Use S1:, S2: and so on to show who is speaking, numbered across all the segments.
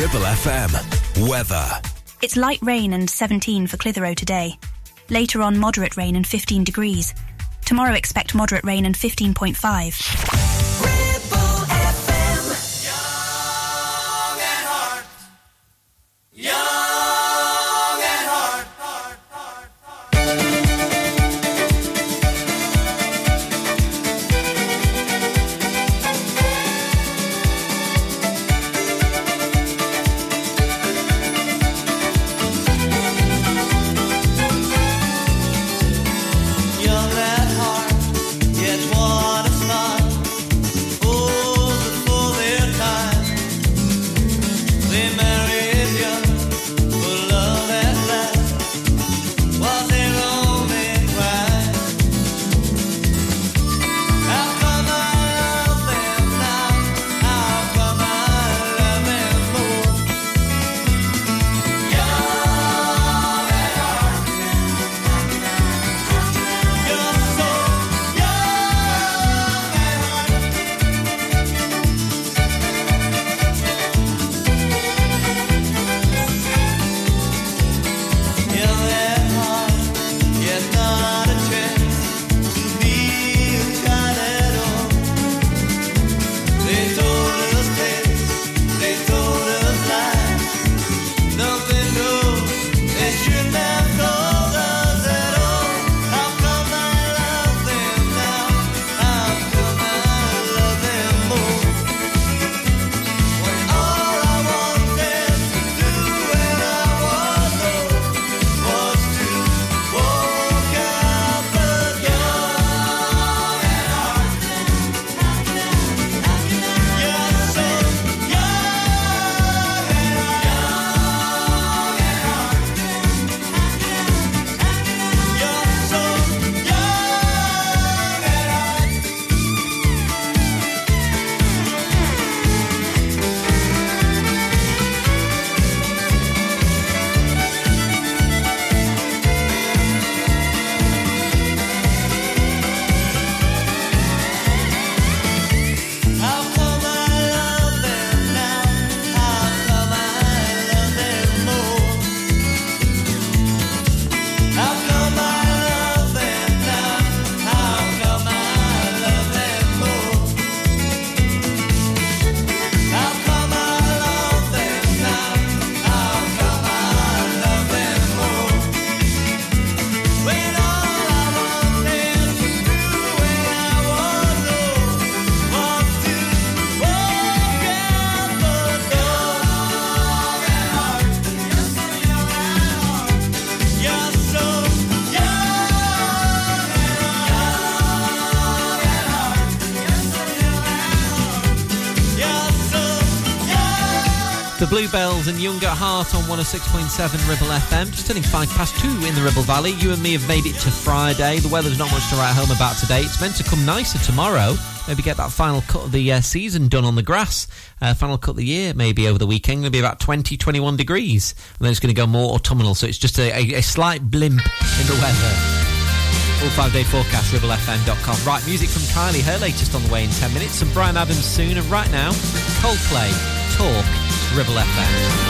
S1: Ribble FM. Weather.
S2: It's light rain and 17 for Clitheroe today. Later on, moderate rain and 15 degrees. Tomorrow, expect moderate rain and 15.5.
S3: Bluebells and Young at Heart on 106.7 Ribble FM. Just turning five past two in the Ribble Valley. You and me have made it to Friday. The weather's not much to write home about today. It's meant to come nicer tomorrow. Maybe get that final cut of the uh, season done on the grass. Uh, final cut of the year, maybe over the weekend. To be about 20, 21 degrees. And then it's going to go more autumnal. So it's just a, a, a slight blimp in the weather. Full five day forecast, ribblefm.com. Right, music from Kylie, her latest on the way in 10 minutes, and Bryan Adams soon. And right now, Coldplay, Talk, Ribble FM.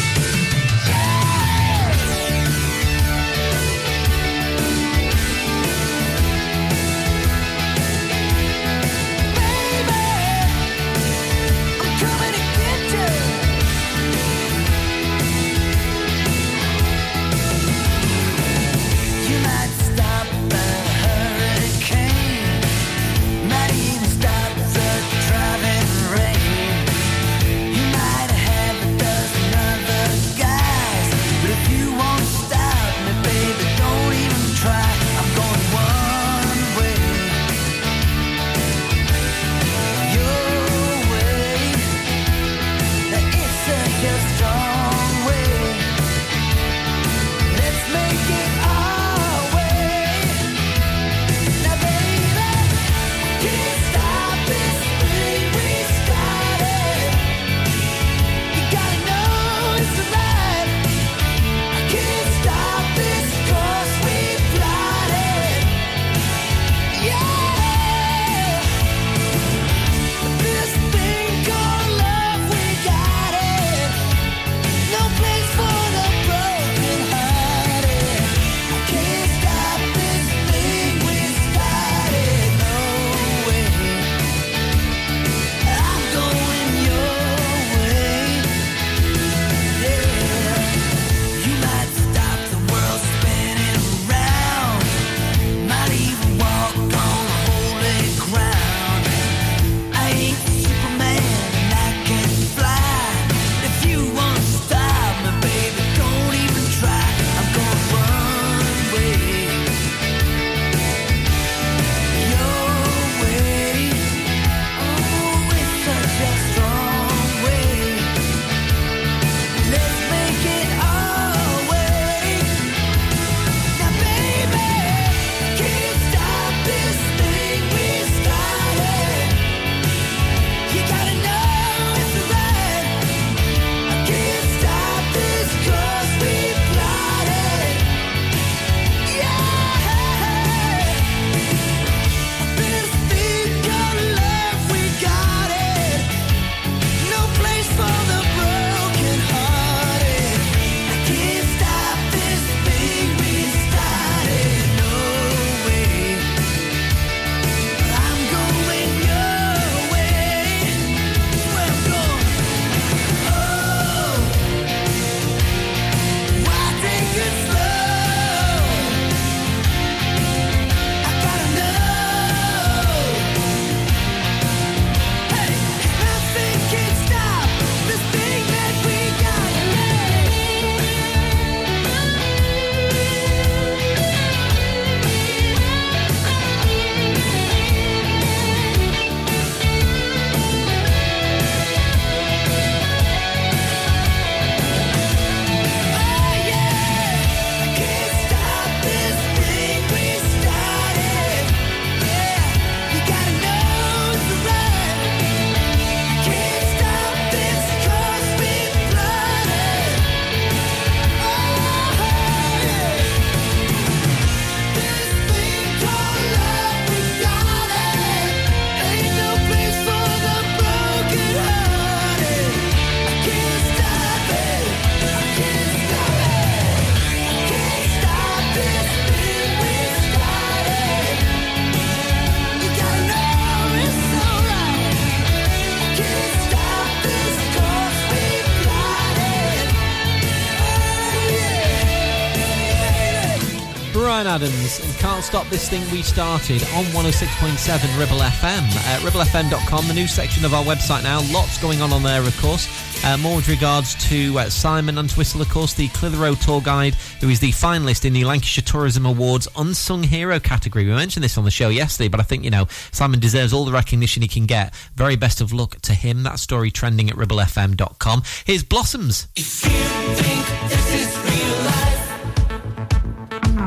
S3: Adams and Can't Stop This Thing We Started on 106.7 Ribble FM. Uh, ribblefm.com, the new section of our website now. Lots going on on there, of course. Uh, more with regards to uh, Simon Entwistle, of course, the Clitheroe Tour Guide, who is the finalist in the Lancashire Tourism Awards Unsung Hero category. We mentioned this on the show yesterday, but I think, you know, Simon deserves all the recognition he can get. Very best of luck to him. That story trending at ribblefm.com. Here's Blossoms.
S4: If you think this is real life,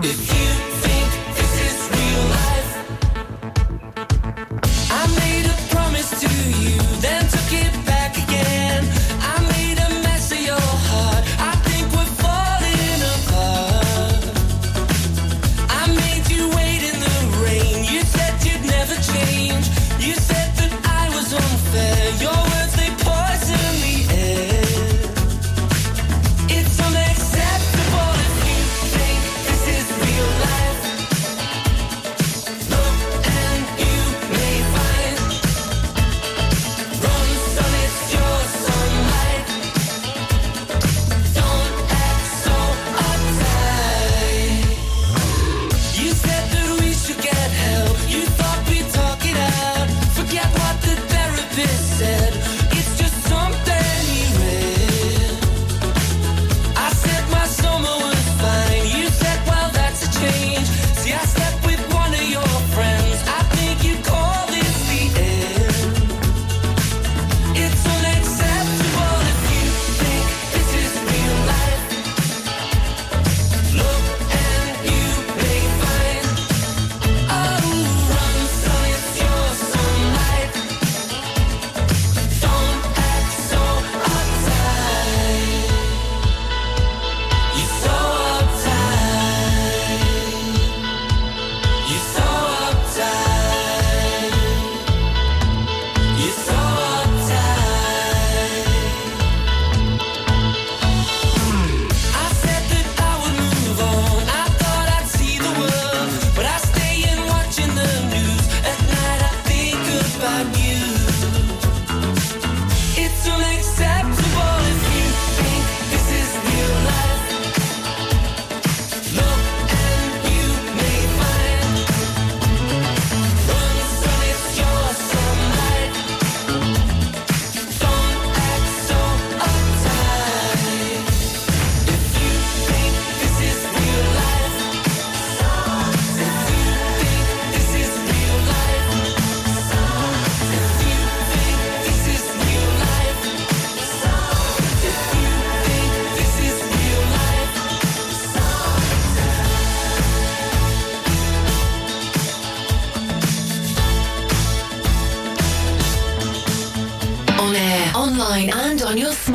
S4: if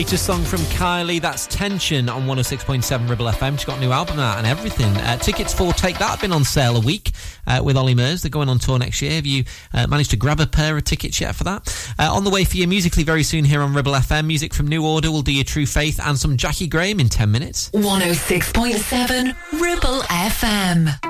S3: Latest song from Kylie, that's Tension on 106.7 Ribble FM. She's got a new album out and everything. Uh, tickets for Take That have been on sale a week uh, with Ollie Murs. They're going on tour next year. Have you uh, managed to grab a pair of tickets yet for that? Uh, on the way for you musically very soon here on Ribble FM. Music from New Order will do your True Faith and some Jaki Graham in 10 minutes.
S5: 106.7 Ribble FM.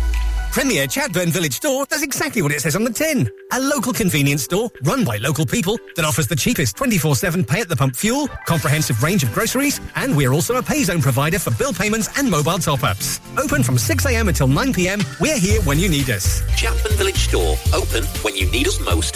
S6: Premier Chatburn Village Store does exactly what it says on the tin. A local convenience store run by local people that offers the cheapest 24-7 pay at the pump fuel, comprehensive range of groceries, and we're also a pay zone provider for bill payments and mobile top-ups. Open from 6am until 9pm, we're here when you need us.
S7: Chatburn Village Store, open when you need us most.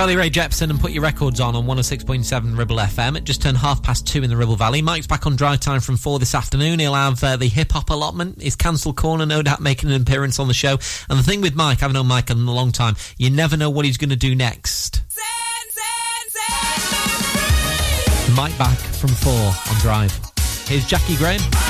S3: Carly Rae Jepsen and Put Your Records On on 106.7 Ribble FM. It just turned half past two in the Ribble Valley. Mike's back on drive time from four this afternoon. He'll have uh, the hip hop allotment, his cancel corner, no doubt making an appearance on the show. And the thing with Mike, I've known Mike in a long time, you never know what he's going to do next. Mike back from four on drive. Here's Jaki Graham.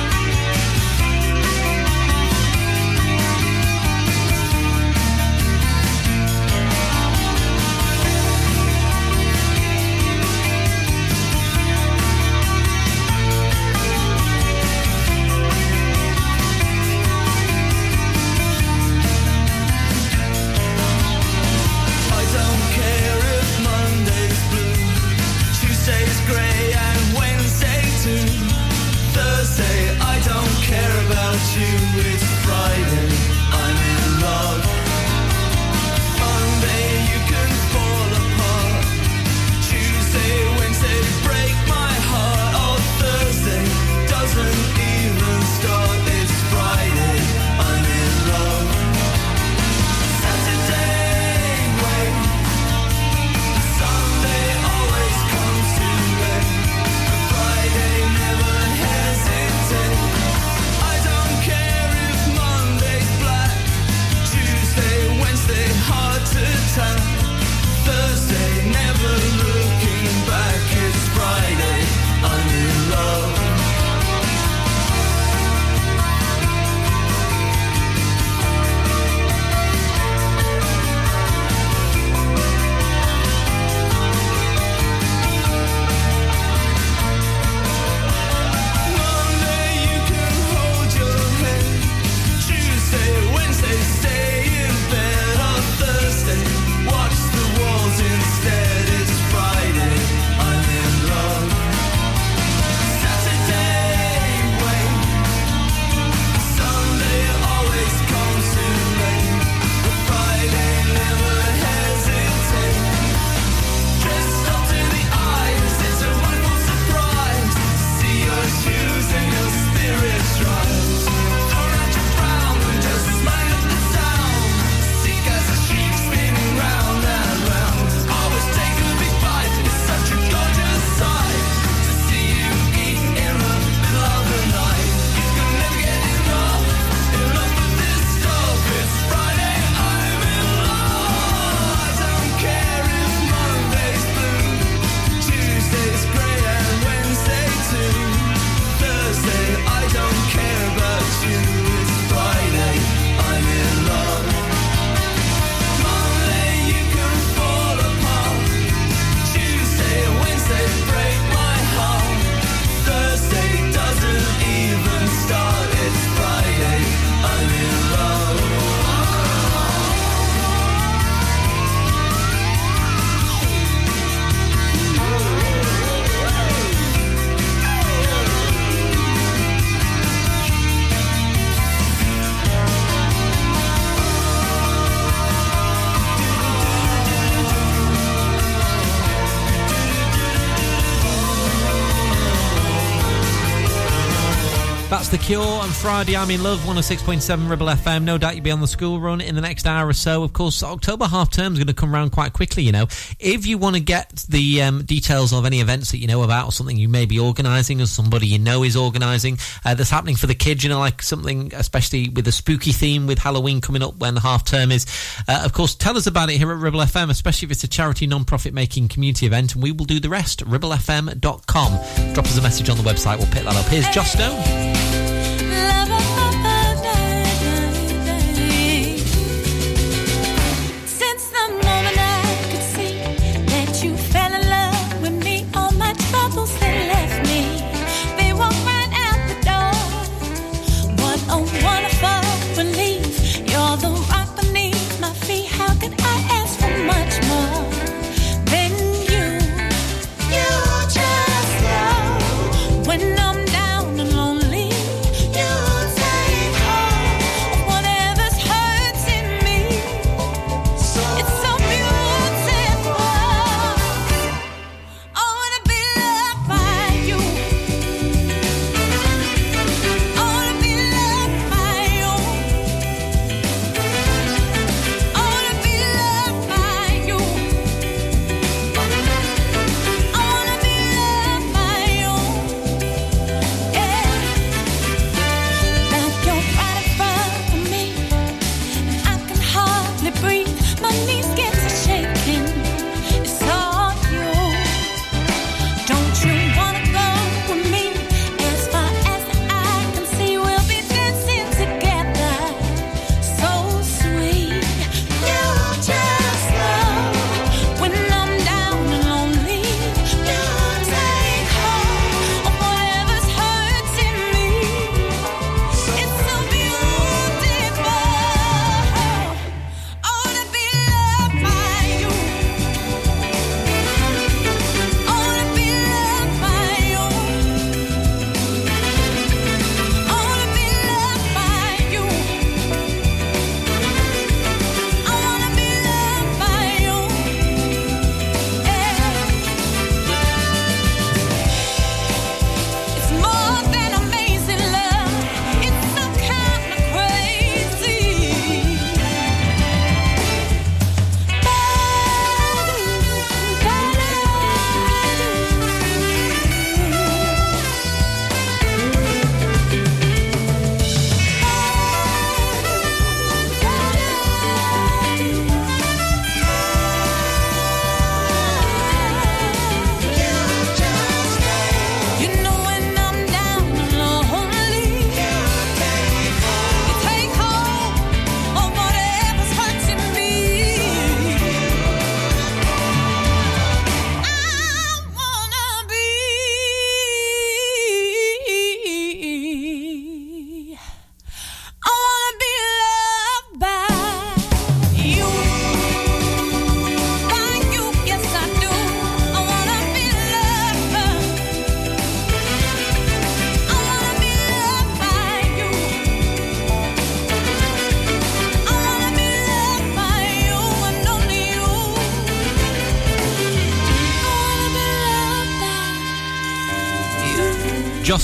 S8: The
S3: Cure on Friday. I'm in love, 106.7 Ribble FM. No doubt you'll be on the school run in the next hour or so. Of course, October half term is going to come around quite quickly, you know. If you want to get the um, details of any events that you know about or something you may be organising or somebody you know is organising uh, that's happening for the kids, you know, like something especially with a spooky theme with Halloween coming up when the half term is, uh, of course, tell us about it here at Ribble FM, especially if it's a charity non-profit making community event, and we will do the rest. ribblefm.com. Drop us a message on the website. We'll pick that up. Here's Stone.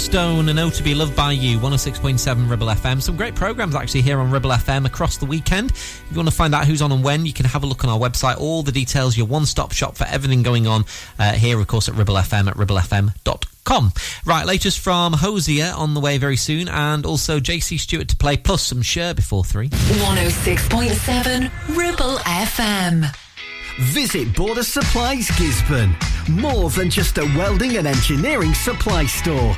S3: Stone and Oh to Be Loved by You, 106.7 Ribble FM. Some great programs actually here on Ribble FM across the weekend. If you want to find out who's on and when, you can have a look on our website. All the details, your one stop shop for everything going on uh, here, of course, at Ribble FM at ribblefm.com. Right, latest from Hozier on the way very soon, and also JC Stewart to play, plus some Cher before three.
S5: 106.7 Ribble FM.
S9: Visit Border Supplies Gisburn. More than just a welding and engineering supply store.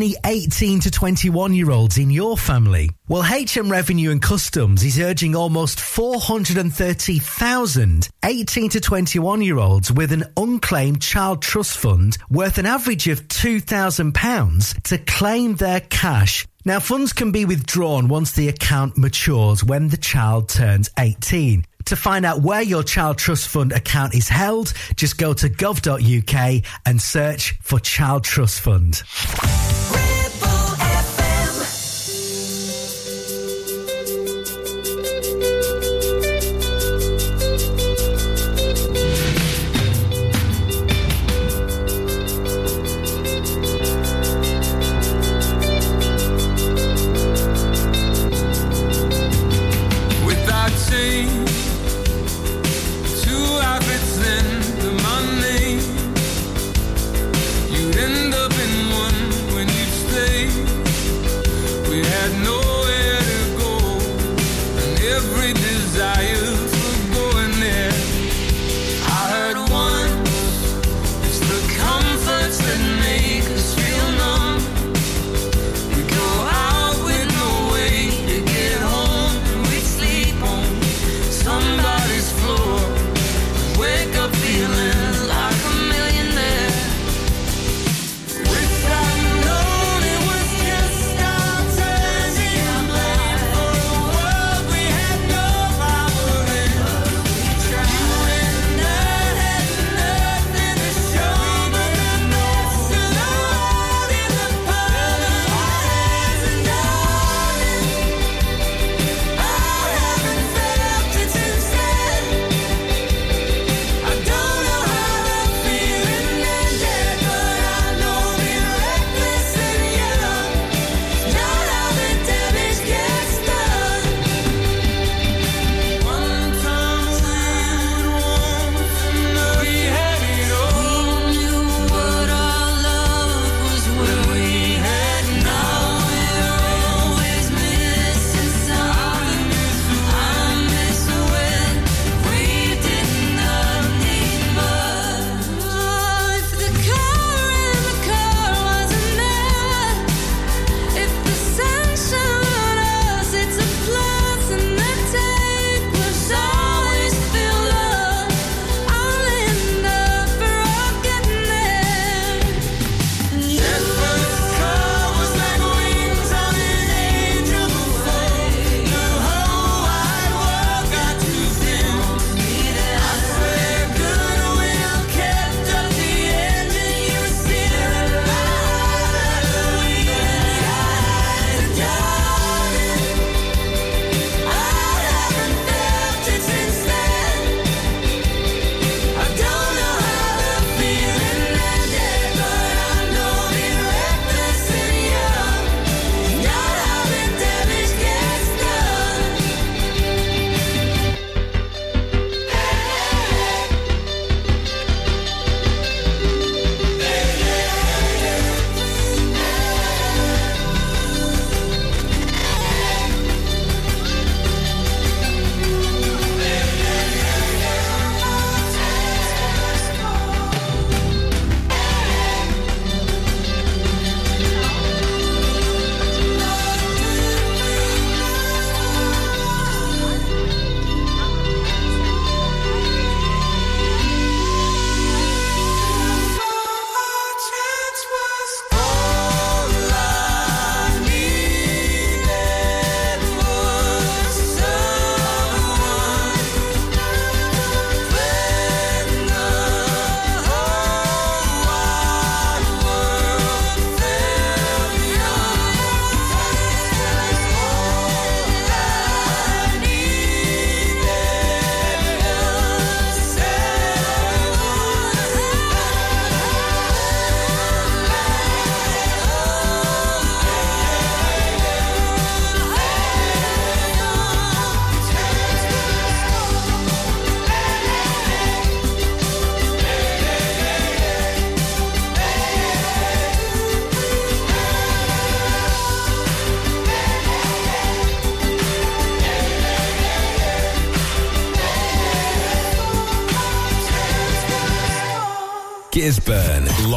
S10: 18 to 21 year olds in your family? Well, HM Revenue and Customs is urging almost 430,000 18 to 21 year olds with an unclaimed child trust fund worth an average of £2,000 to claim their cash. Now, funds can be withdrawn once the account matures when the child turns 18. To find out where your child trust fund account is held, just go to gov.uk and search for Child Trust Fund.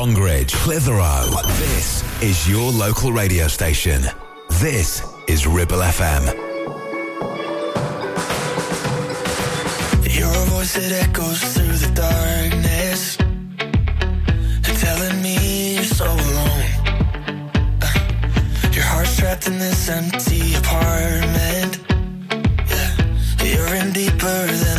S11: Longridge, Clitheroe. This is your local radio station. This is Ribble FM.
S2: Your voice that echoes through the darkness, telling me you're so alone. Your heart's trapped in this empty apartment. Yeah, you're in deeper than.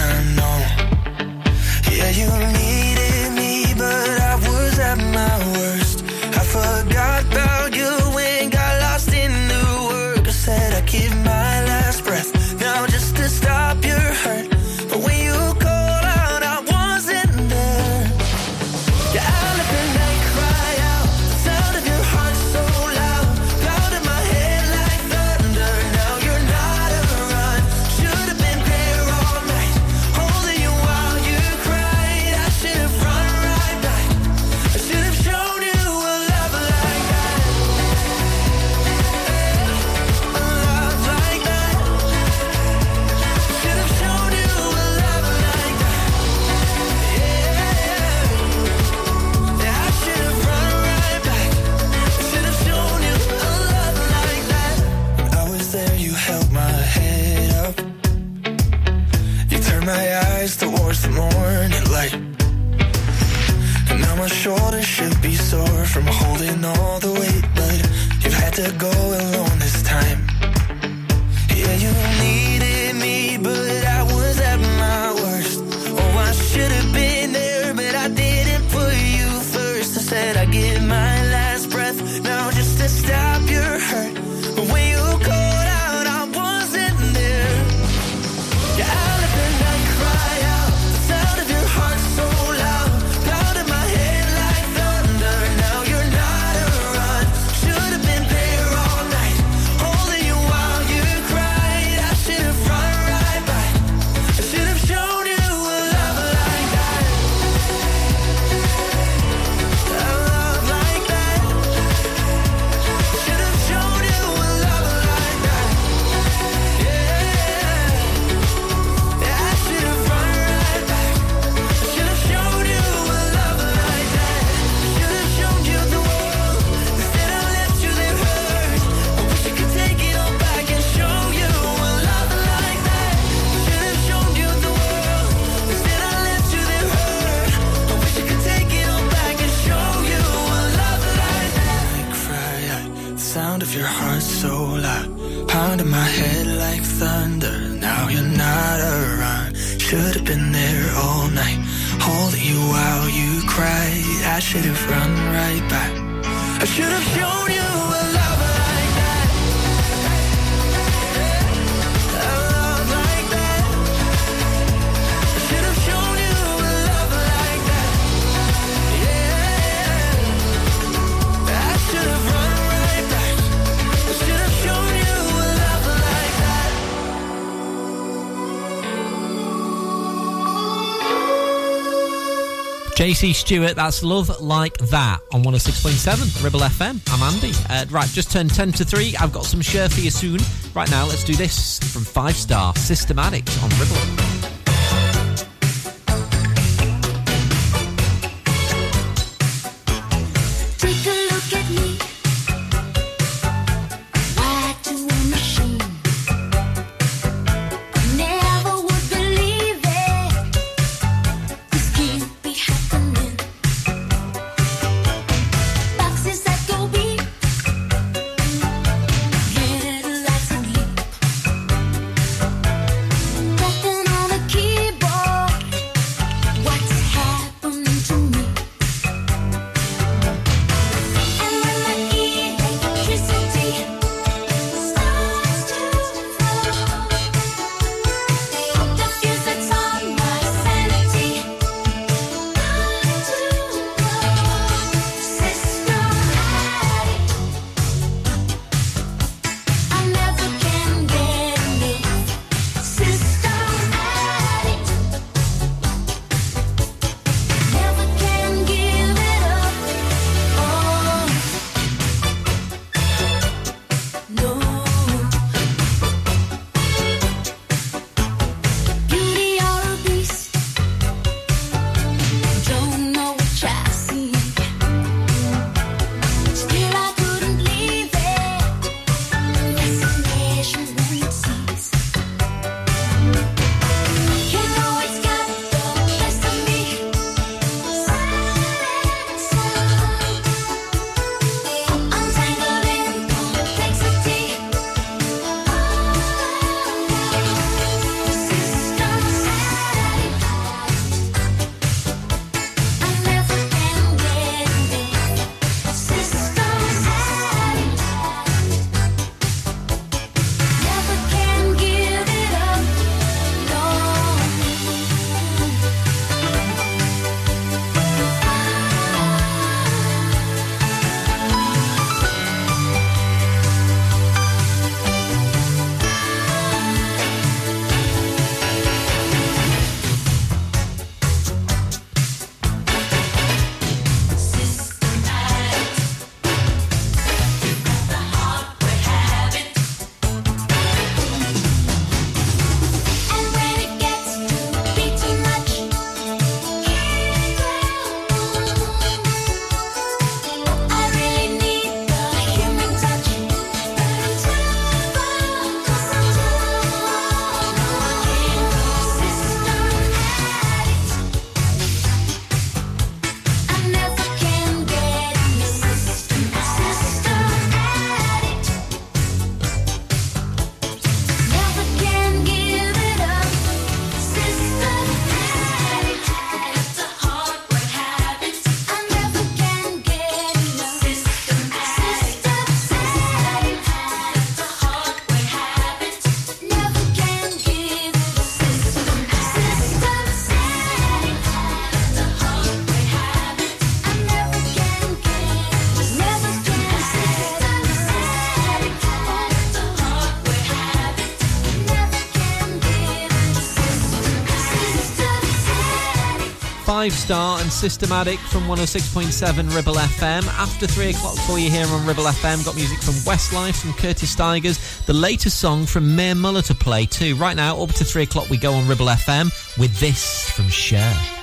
S3: JC Stewart, that's Love Like That on 106.7 Ribble FM. I'm Andy. Uh, right, just turned 10 to 3. I've got some Cher for you soon. Right now, let's do this from 5 Star Systematics on Ribble.
S4: five star and System Addict from 106.7 Ribble FM. After three o'clock for you here on Ribble FM, got music from Westlife, from Curtis Tigers, the latest song from Mae Muller to play too. Right now, up to three o'clock, we go on Ribble FM with this from Cher.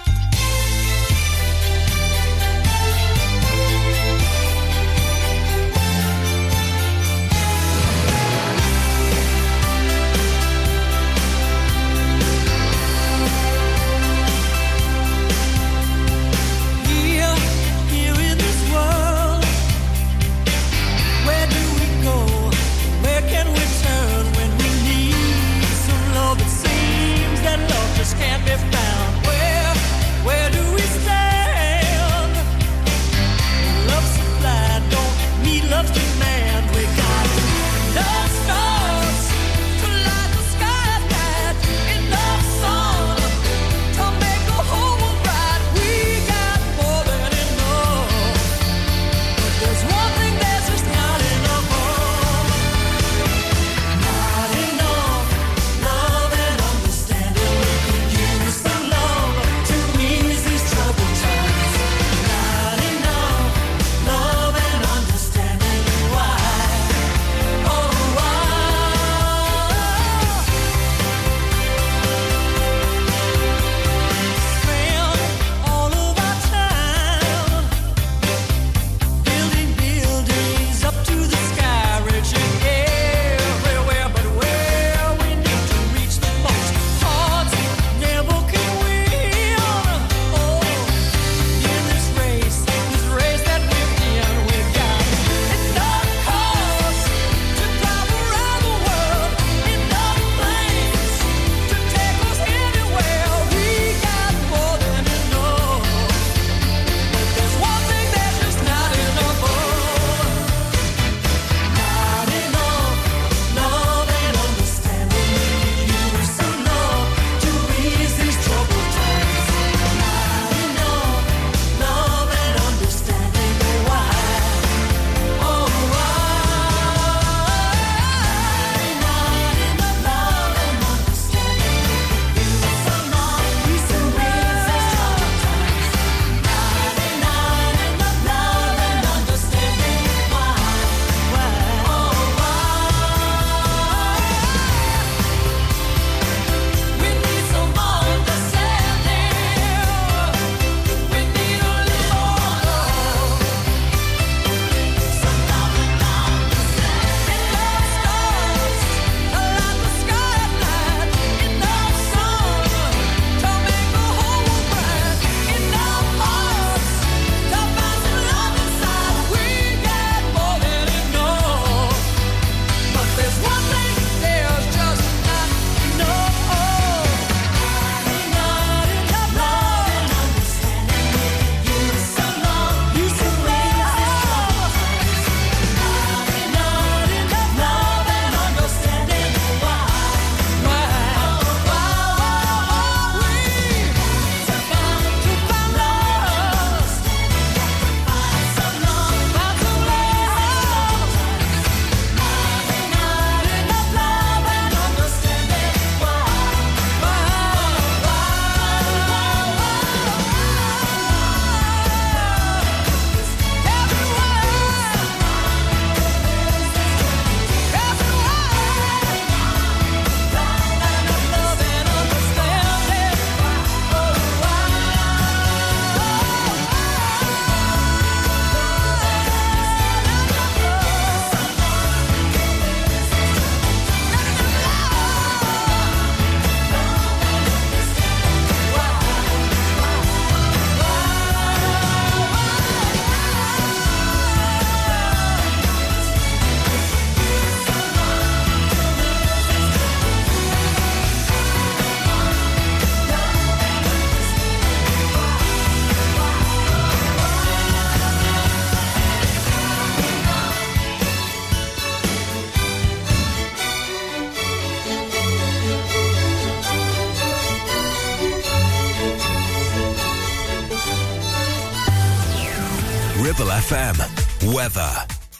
S1: Ribble FM. Weather.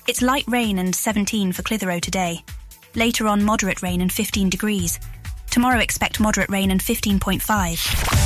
S12: It's light rain and 17 for Clitheroe today. Later on, moderate rain and 15 degrees. Tomorrow, expect moderate rain and 15.5.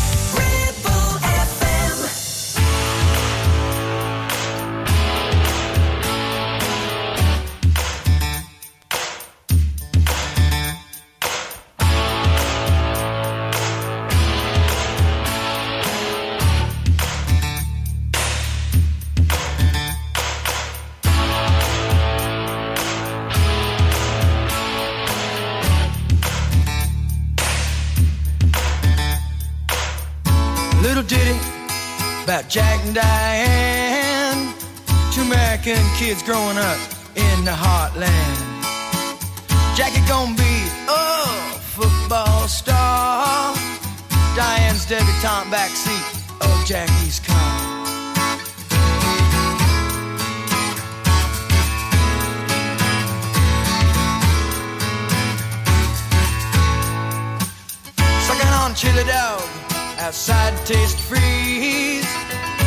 S11: Jack and Diane, two American kids growing up in the heartland. Jackie gonna be a football star. Diane's debutante backseat of Jackie's car. Sucking on chili dog outside Tastee Freez.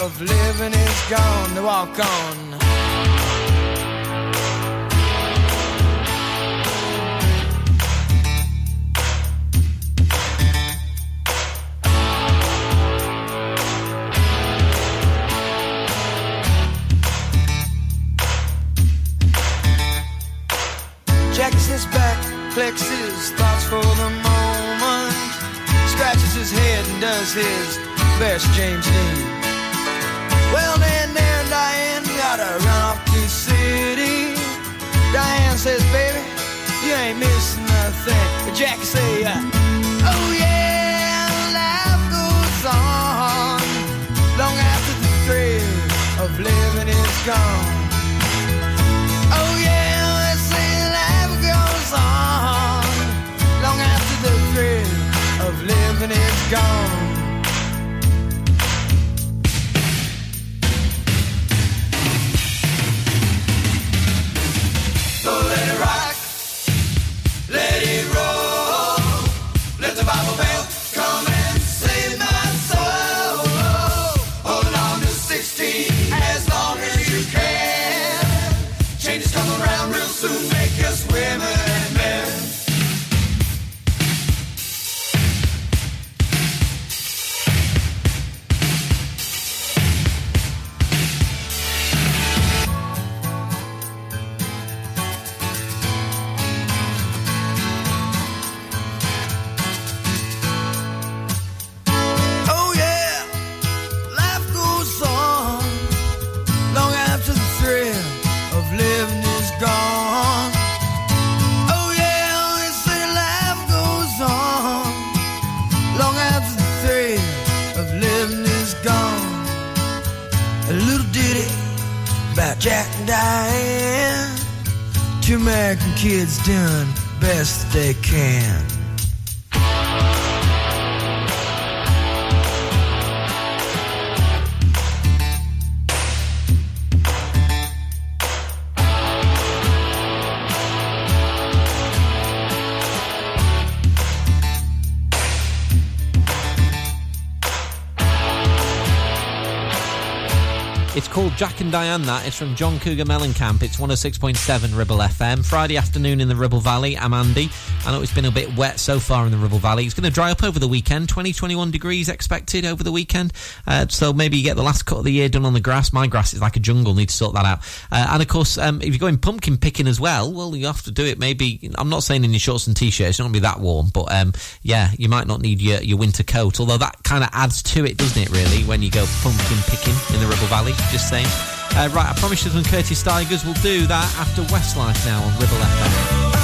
S11: of living is gone. To walk on. Jackie sits back, flexes thoughts for the moment, scratches his head and does his best James Dean. Well, then, there, Diane, gotta run off to city. Diane says, baby, you ain't missing nothing. But Jackie say, uh, oh yeah, life goes on long after the thrill of living is gone. Oh yeah, they say life goes on long after the thrill of living is gone. About Jack and Diane, two American kids doing best they can.
S3: It's called Jack and Diane, that. It's from John Cougar Mellencamp. It's 106.7 Ribble FM. Friday afternoon in the Ribble Valley. I'm Andy. I know it's been a bit wet so far in the Ribble Valley. It's going to dry up over the weekend. 20, 21 degrees expected over the weekend. Uh, so maybe you get the last cut of the year done on the grass. My grass is like a jungle. Need to sort that out. Uh, and of course, um, if you're going pumpkin picking as well, well, you have to do it maybe. I'm not saying in your shorts and t-shirts. It's not going to be that warm. But um, yeah, you might not need your, your winter coat. Although that kind of adds to it, doesn't it, really, when you go pumpkin picking in the Ribble Valley? Just saying. Uh, right, I promised you when Curtis Stigers will do that after Westlife now on Ribble FM.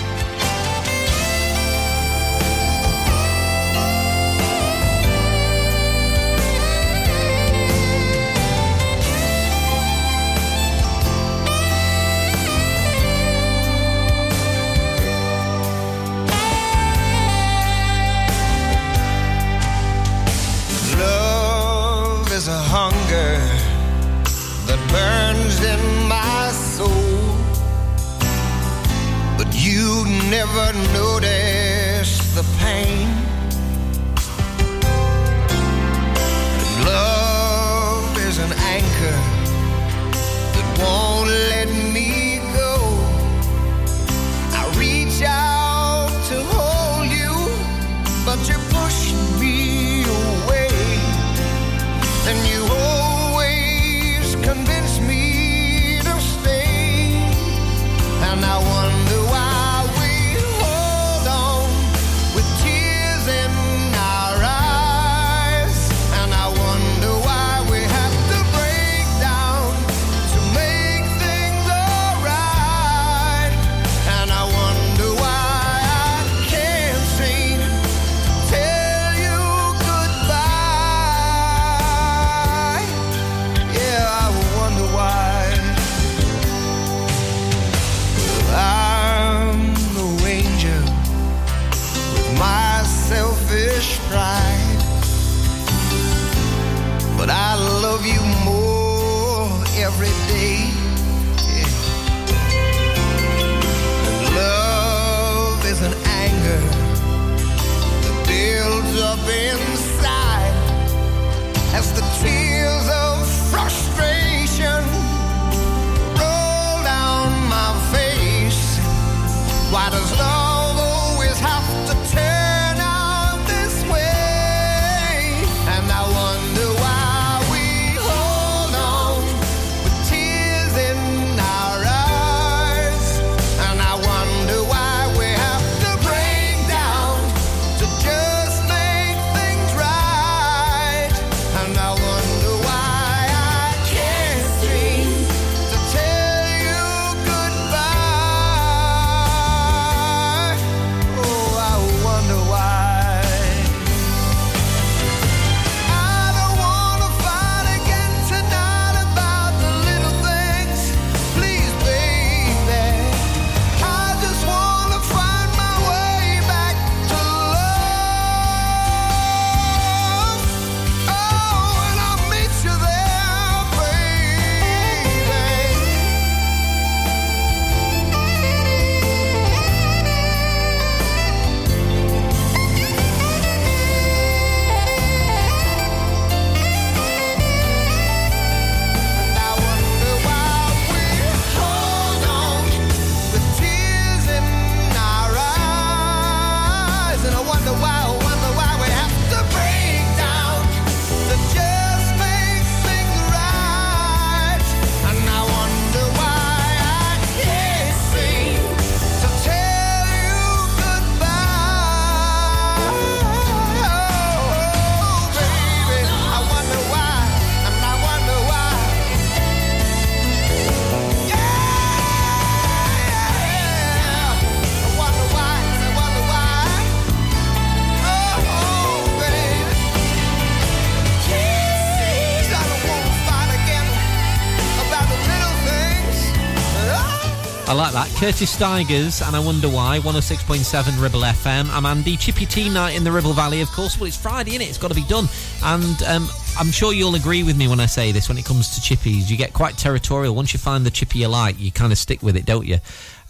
S3: Curtis Stigers, and I wonder why. 106.7 Ribble FM. I'm Andy. Chippy Tea night in the Ribble Valley, of course. Well, it's Friday, innit? It's got to be done. And um, I'm sure you'll agree with me when I say this. When it comes to chippies, you get quite territorial. Once you find the chippy you like, you kind of stick with it, don't you?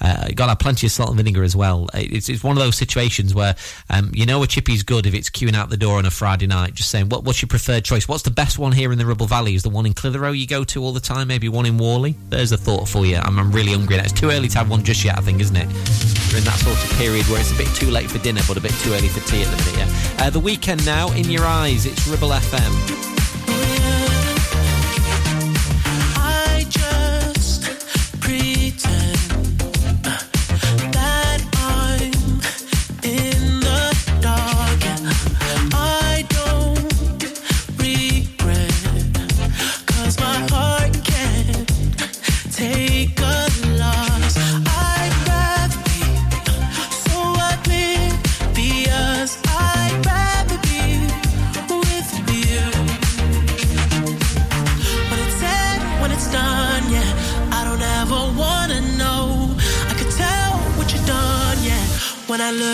S3: Uh, got to have plenty of salt and vinegar as well. It's, it's one of those situations where um, you know a chippy's good if it's queuing out the door on a Friday night. Just saying, what, what's your preferred choice? What's the best one here in the Ribble Valley? Is the one in Clitheroe you go to all the time? Maybe one in Whalley? There's a thought for you. I'm, I'm really hungry now. It's too early to have one just yet, I think, isn't it? We're in that sort of period where it's a bit too late for dinner, but a bit too early for tea at the minute. Yeah. Uh, the weekend now, in your eyes, it's Ribble FM.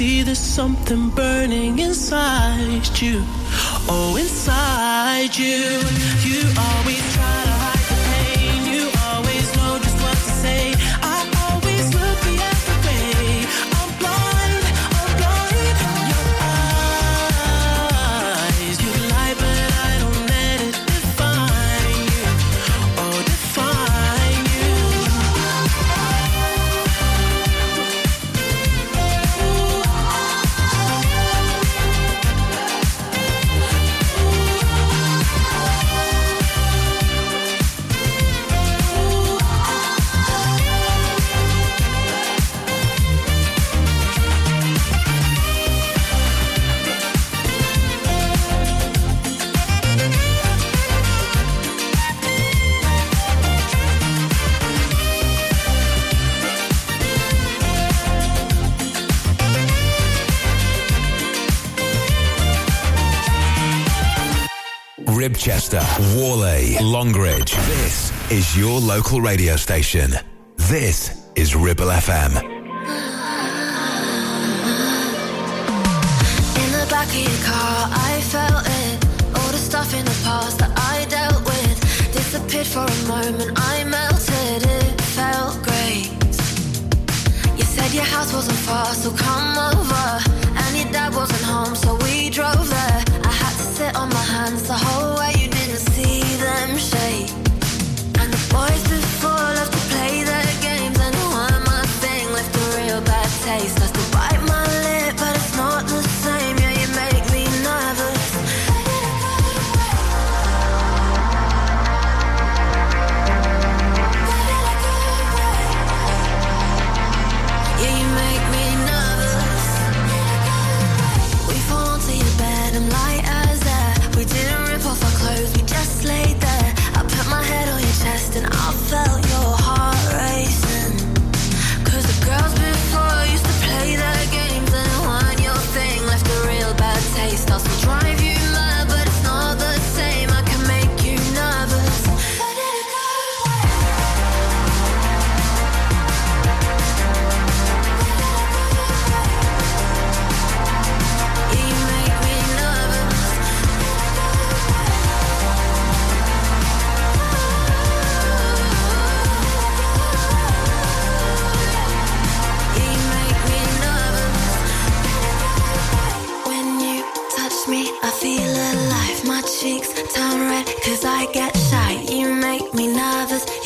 S13: see there's something burning inside you. Oh, inside you. You always try to.
S11: Manchester, Whalley, Longridge. This is your local radio station. This is Ribble FM.
S14: In the back of your car, I felt it. All the stuff in the past that I dealt with disappeared for a moment. I melted, it felt great. You said your house wasn't far, so come over. And your dad wasn't home, so we drove there. I had to sit on my hands the whole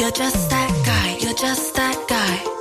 S14: You're just that guy, you're just that guy.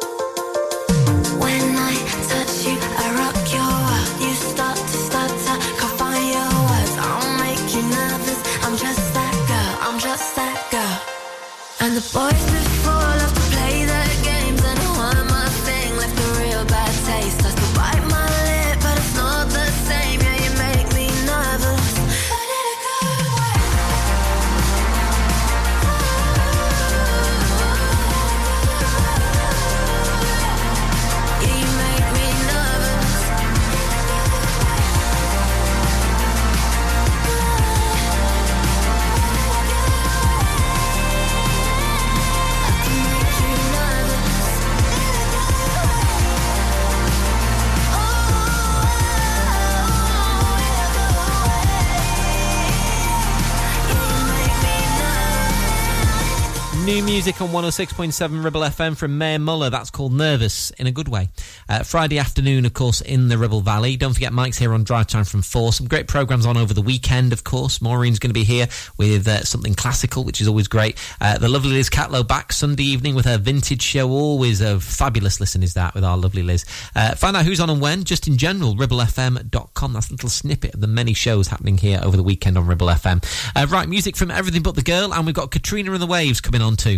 S3: Music on 106.7 Ribble FM from Mae Muller. That's called Nervous in a good way. Uh, Friday afternoon, of course, in the Ribble Valley. Don't forget Mike's here on Drive Time from 4. Some great programmes on over the weekend, of course. Maureen's going to be here with uh, something classical, which is always great. Uh, the lovely Liz Catlow back Sunday evening with her vintage show. Always a fabulous listen is that with our lovely Liz. Uh, find out who's on and when, just in general, ribblefm.com. That's a little snippet of the many shows happening here over the weekend on Ribble FM. Uh, right, music from Everything But the Girl, and we've got Katrina and the Waves coming on too.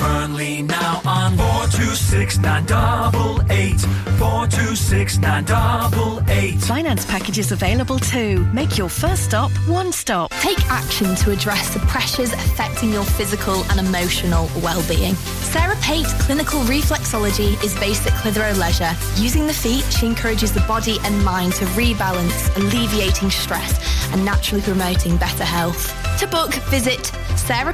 S15: Burnley now on 426 988, 426 988.
S16: Finance packages available too. Make your first stop one stop.
S17: Take action to address the pressures affecting your physical and emotional well-being. Sarah Pate Clinical Reflexology is based at Clitheroe Leisure. Using the feet, she encourages the body and mind to rebalance, alleviating stress and naturally promoting better health. To book, visit Sarah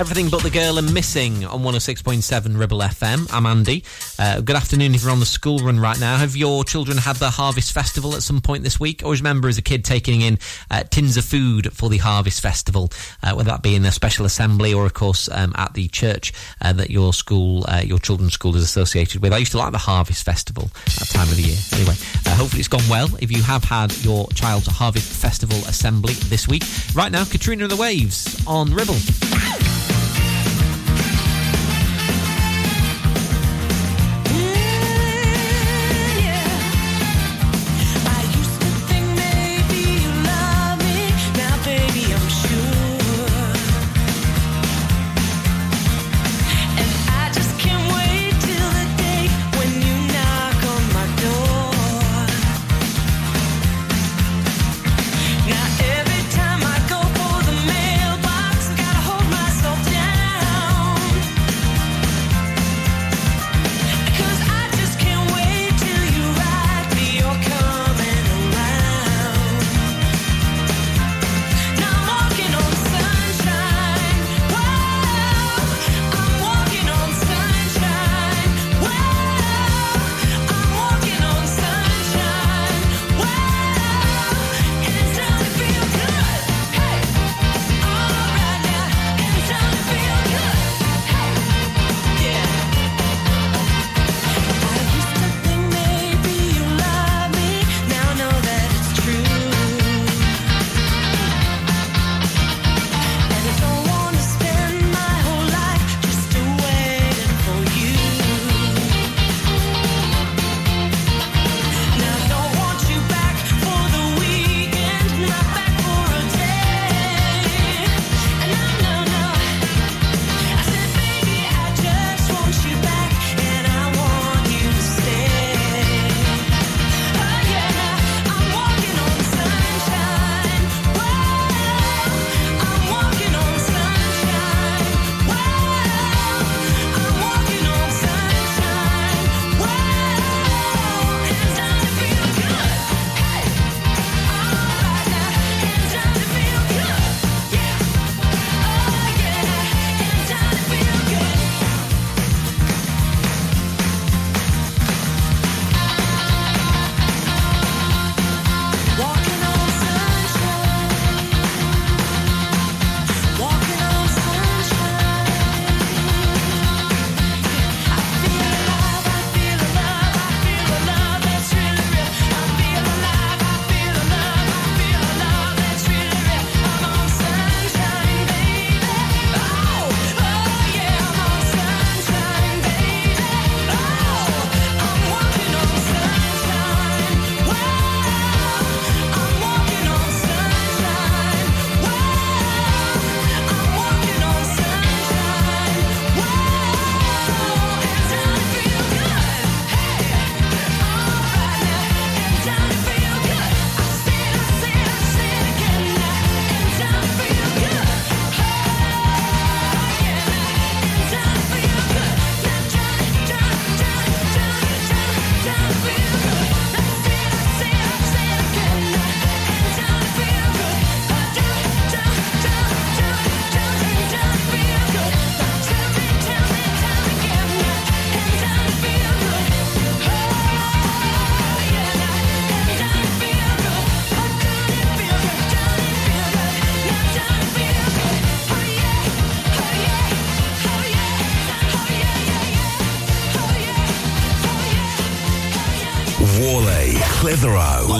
S3: Everything but the girl and missing on 106.7 Ribble FM. I'm Andy. Uh, good afternoon if you're on the school run right now. Have your children had the Harvest Festival at some point this week? Always remember as a kid taking in uh, tins of food for the Harvest Festival, uh, whether that be in a special assembly or, of course, um, at the church uh, that your school, uh, your children's school is associated with. I used to like the Harvest Festival that time of the year. Anyway, uh, hopefully it's gone well. If you have had your child's Harvest Festival assembly this week, right now, Katrina and the Waves on Ribble.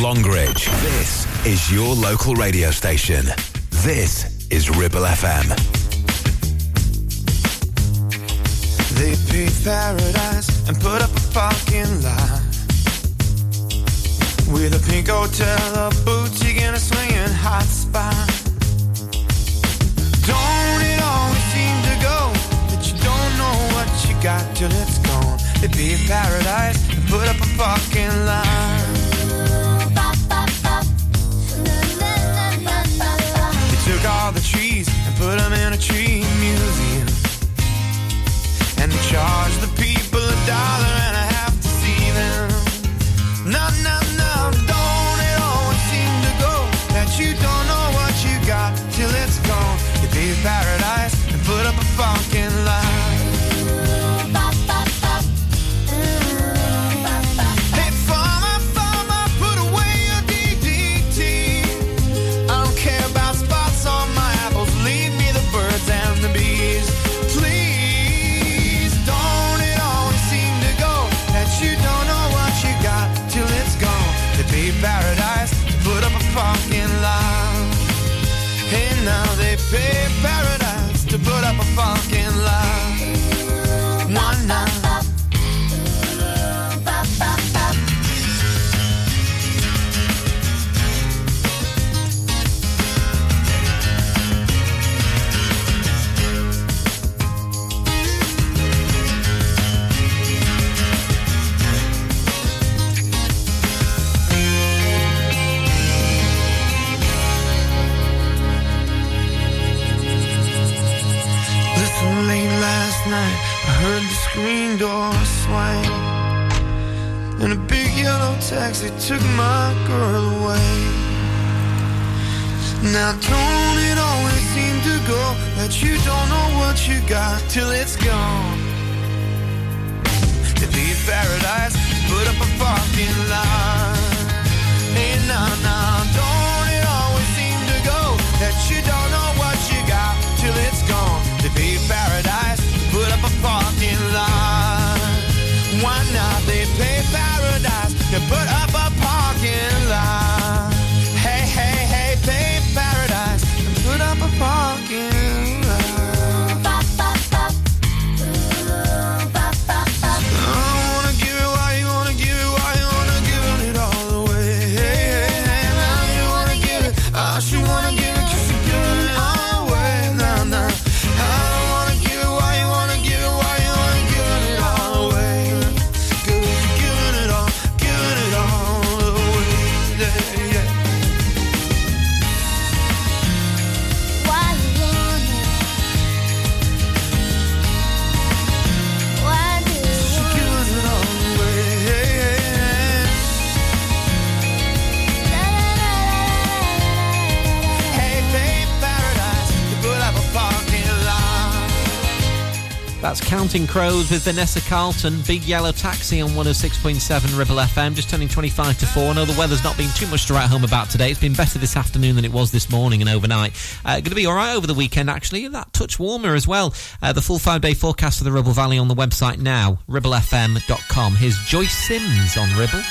S1: Longridge. This is your local radio station. This is Ribble FM.
S11: They paved paradise and put up a parking lot with a pink hotel, a boutique, and a swinging hot spot. Don't it always seem to go that you don't know what you got till it's gone? They paved paradise and put up a parking lot. The trees and put them in a tree museum. And they charge the people a dollar and a took my girl away. Now, don't it always seem to go that you don't know what you got till it's gone? To be paradise, put up a parking lot.
S3: That's Counting Crows with Vanessa Carlton, Big Yellow Taxi on 106.7 Ribble FM, just turning 25 to 4. I know the weather's not been too much to write home about today. It's been better this afternoon than it was this morning and overnight. Uh, going to be all right over the weekend, actually. That touch warmer as well. Uh, the full five day forecast for the Ribble Valley on the website now, ribblefm.com. Here's Joyce Sims on Ribble.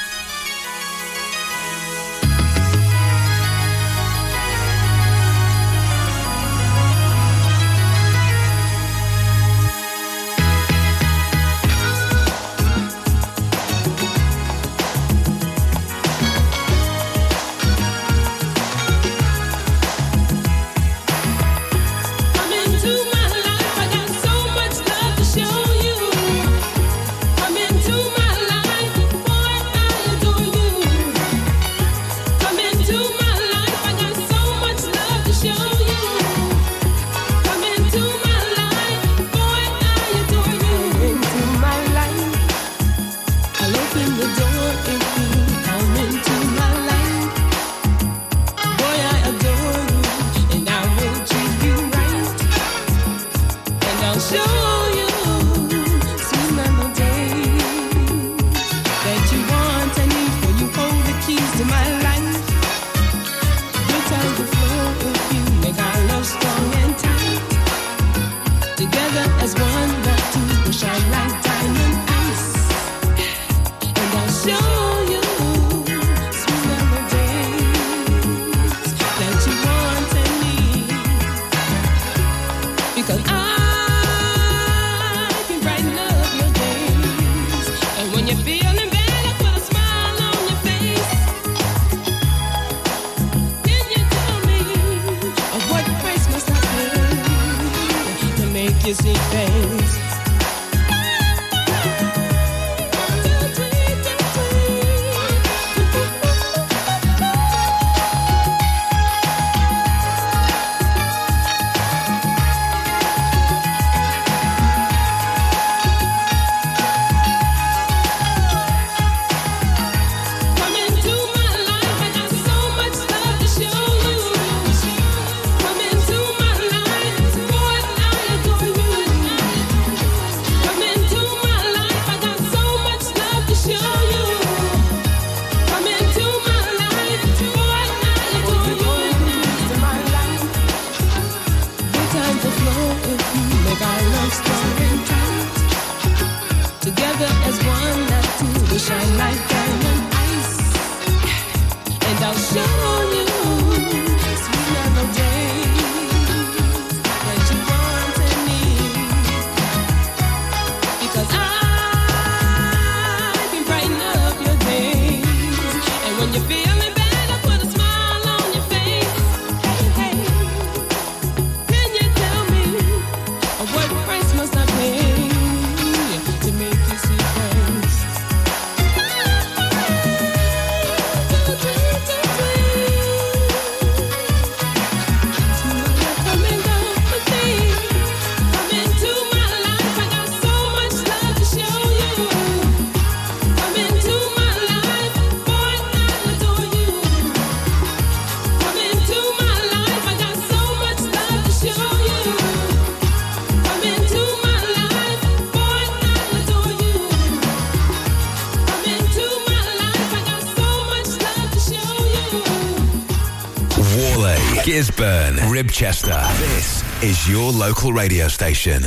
S1: Ribchester. This is your local radio station.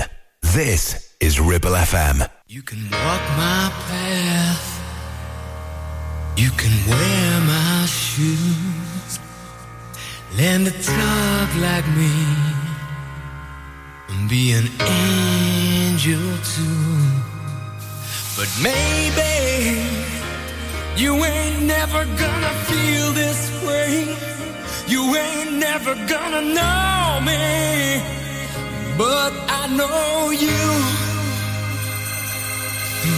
S1: This is Ribble FM.
S4: You can walk my path. You can wear my shoes. Learn to talk like me. And be an angel too. But maybe you ain't never gonna feel this way. You ain't never gonna know me. But I know you.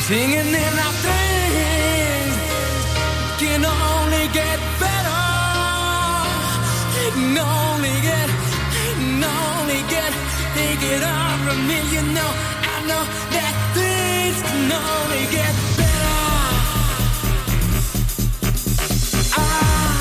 S4: Singing in our things can only get better. Can only get, can only get, it all from me. You know, I know that things can only get better. I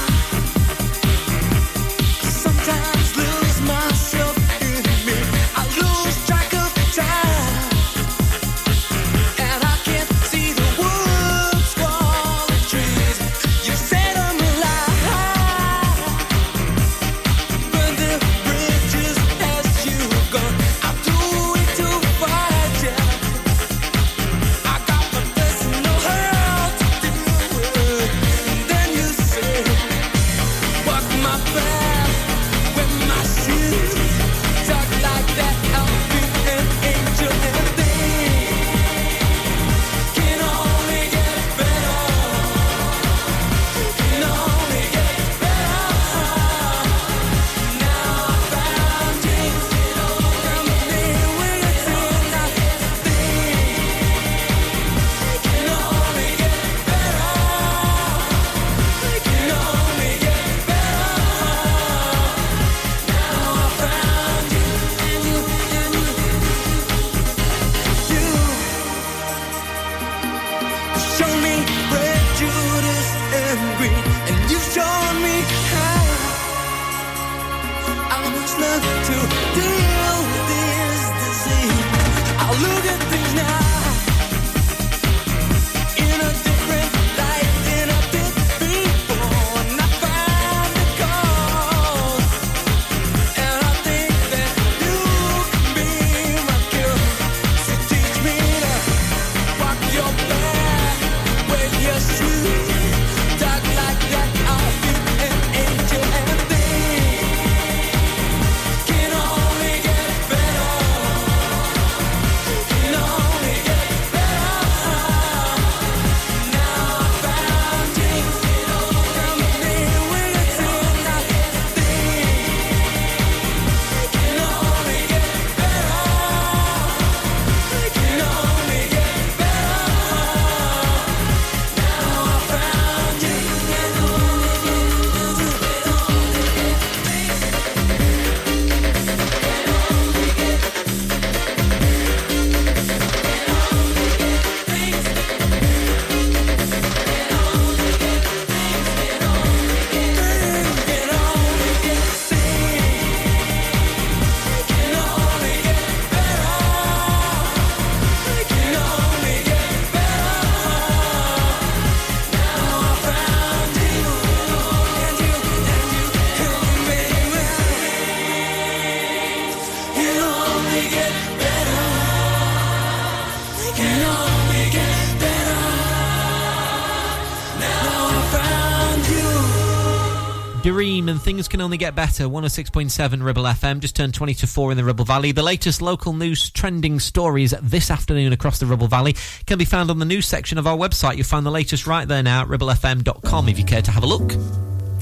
S3: things can only get better. 106.7 Ribble FM just turned 20 to 4 in the Ribble Valley. The latest local news trending stories this afternoon across the Ribble Valley can be found on the news section of our website. You'll find the latest right there now at ribblefm.com if you care to have a look.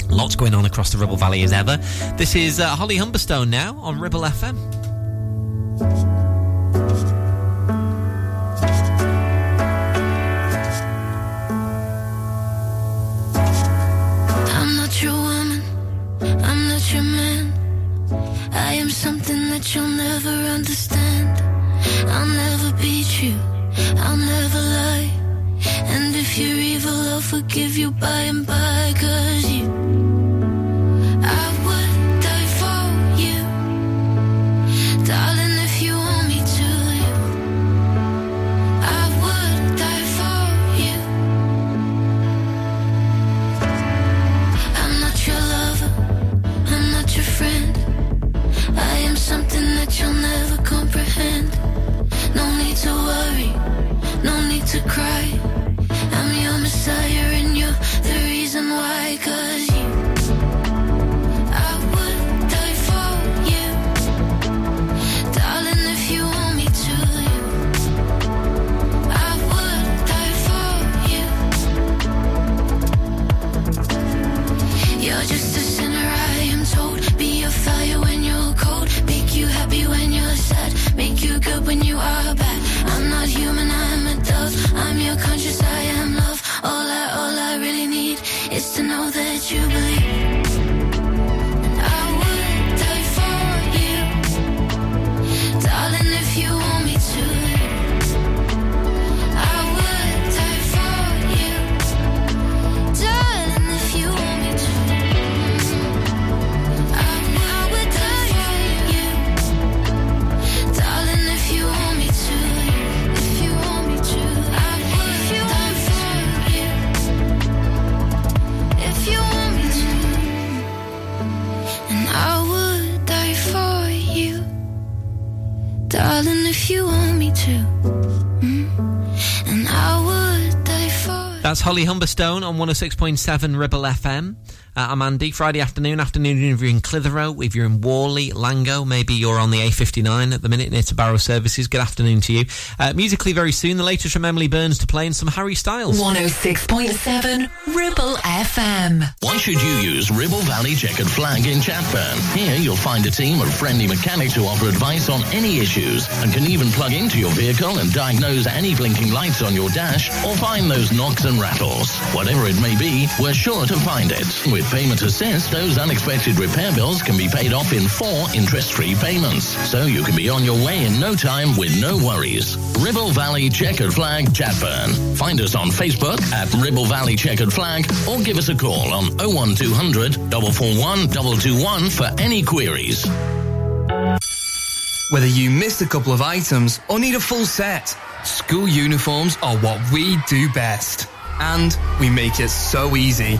S3: Lots going on across the Ribble Valley as ever. This is uh, Holly Humberstone now on Ribble FM.
S14: Never understand. I'll never beat you, I'll never lie. And if you're evil, I'll forgive you by and by. Cause you, to worry, no need to cry. I'm your messiah and you're the reason why. Cause you, I would die for you. Darling, if you want me to, you, I would die for you. You're just a sinner, I am told. Be a fire when you're cold. Make you happy when you're sad. Make you good when you you believe.
S3: That's Holly Humberstone on 106.7 Ribble FM. Uh, I'm Andy. Friday afternoon, afternoon if you're in Clitheroe, if you're in Whalley, Langho, maybe you're on the A59 at the minute near to Barrow Services. Good afternoon to you. Uh, musically, very soon, the latest from Emily Burns to play and some Harry Styles.
S5: 106.7 Ribble FM.
S18: Why should you use Ribble Valley Checkered Flag in Chatburn? Here you'll find a team of friendly mechanics who offer advice on any issues and can even plug into your vehicle and diagnose any blinking lights on your dash or find those knocks and rattles. Whatever it may be, we're sure to find it. With Payment Assist, those unexpected repair bills can be paid off in four interest-free payments. So you can be on your way in no time with no worries. Ribble Valley Checkered Flag Chatburn. Find us on Facebook at Ribble Valley Checkered Flag or give us a call on 01200 441 221 for any queries.
S19: Whether you missed a couple of items or need a full set, school uniforms are what we do best. And we make it so easy.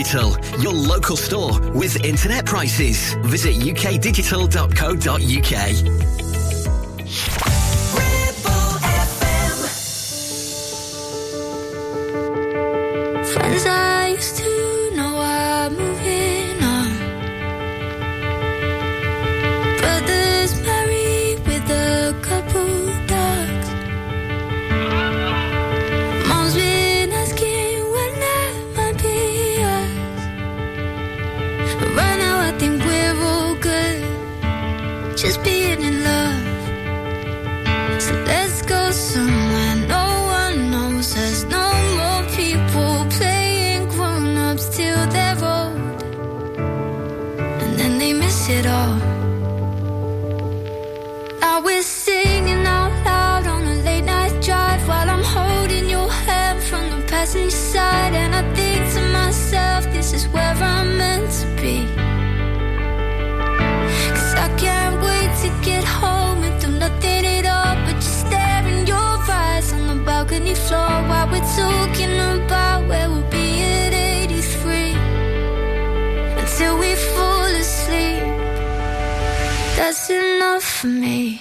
S20: Digital, your local store with internet prices. Visit ukdigital.co.uk.
S14: we're talking about, where we'll be at 83 until we fall asleep. That's enough for me.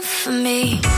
S14: for me.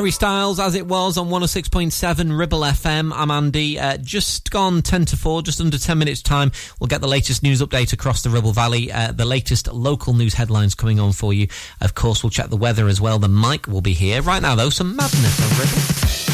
S3: Harry Styles, as it was on 106.7 Ribble FM. I'm Andy. Uh, just gone 10 to 4, just under 10 minutes' time. We'll get the latest news update across the Ribble Valley, uh, the latest local news headlines coming on for you. Of course, we'll check the weather as well. The mic will be here. Right now, though, some madness on Ribble.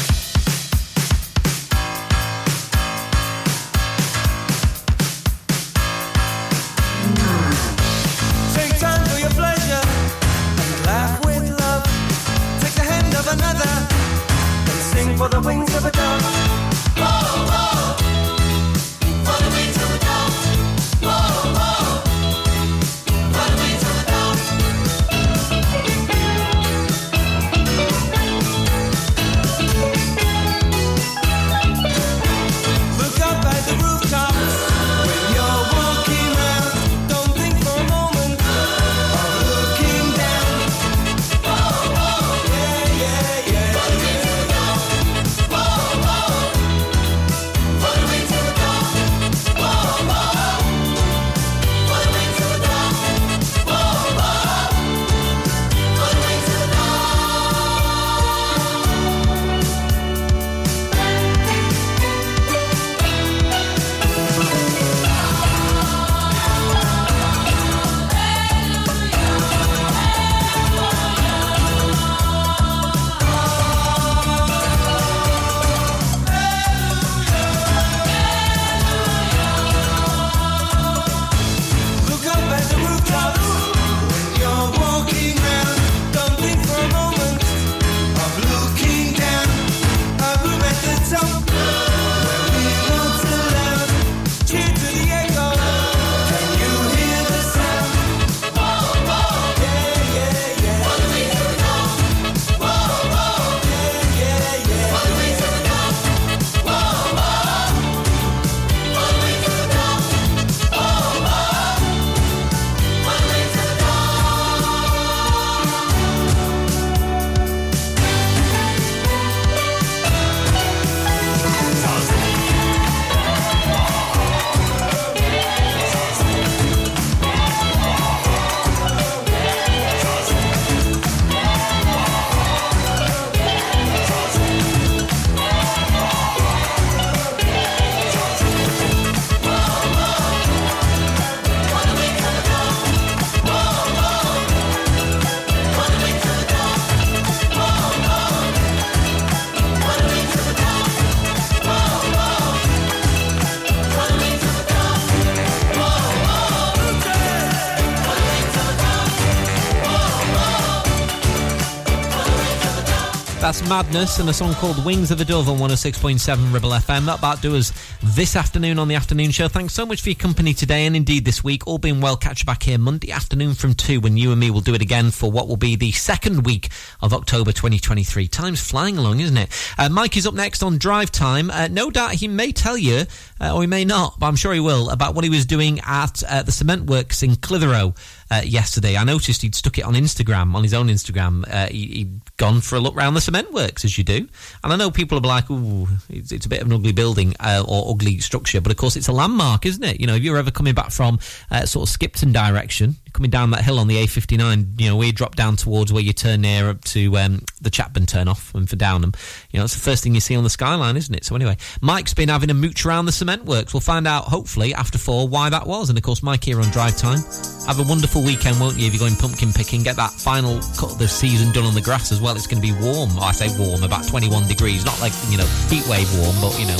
S3: Madness and a song called Wings of a Dove on 106.7 Ribble FM. That about do us this afternoon on the afternoon show. Thanks so much for your company today and indeed this week. All being well, catch you back here Monday afternoon from 2 when you and me will do it again for what will be the second week of October 2023. Time's flying along, isn't it? Uh, Mike is up next on Drive Time. Uh, no doubt he may tell you, uh, or he may not, but I'm sure he will, about what he was doing at uh, the cement works in Clitheroe uh, yesterday. I noticed he'd stuck it on Instagram, on his own Instagram. Uh, he, he'd gone for a look round the cement works, as you do. And I know people are like, ooh, it's, it's a bit of an ugly building uh, or ugly structure, but of course it's a landmark, isn't it? You know, if you're ever coming back from uh, sort of Skipton direction, coming down that hill on the A59, you know, you drop down towards where you turn near up to um, the Chatburn turn off and for Downham, you know, that's the first thing you see on the skyline, isn't it? So anyway, Mike's been having a mooch around the cement works. We'll find out, hopefully, after four, why that was. And of course, Mike here on Drive Time. Have a wonderful weekend, won't you, if you're going pumpkin picking? Get that final cut of the season done on the grass as well. It's going to be warm. I say warm, about 21 degrees. Not like, you know, heat wave warm, but, you know,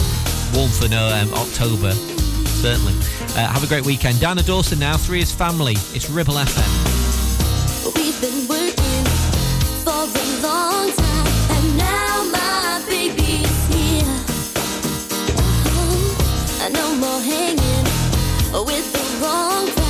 S3: warm for no, um, October. Certainly. Uh, have a great weekend. Dana Dawson now, three is family. It's Ribble FM.
S14: We've been working for a long time, and now my baby's here. Oh, no more hanging with the wrong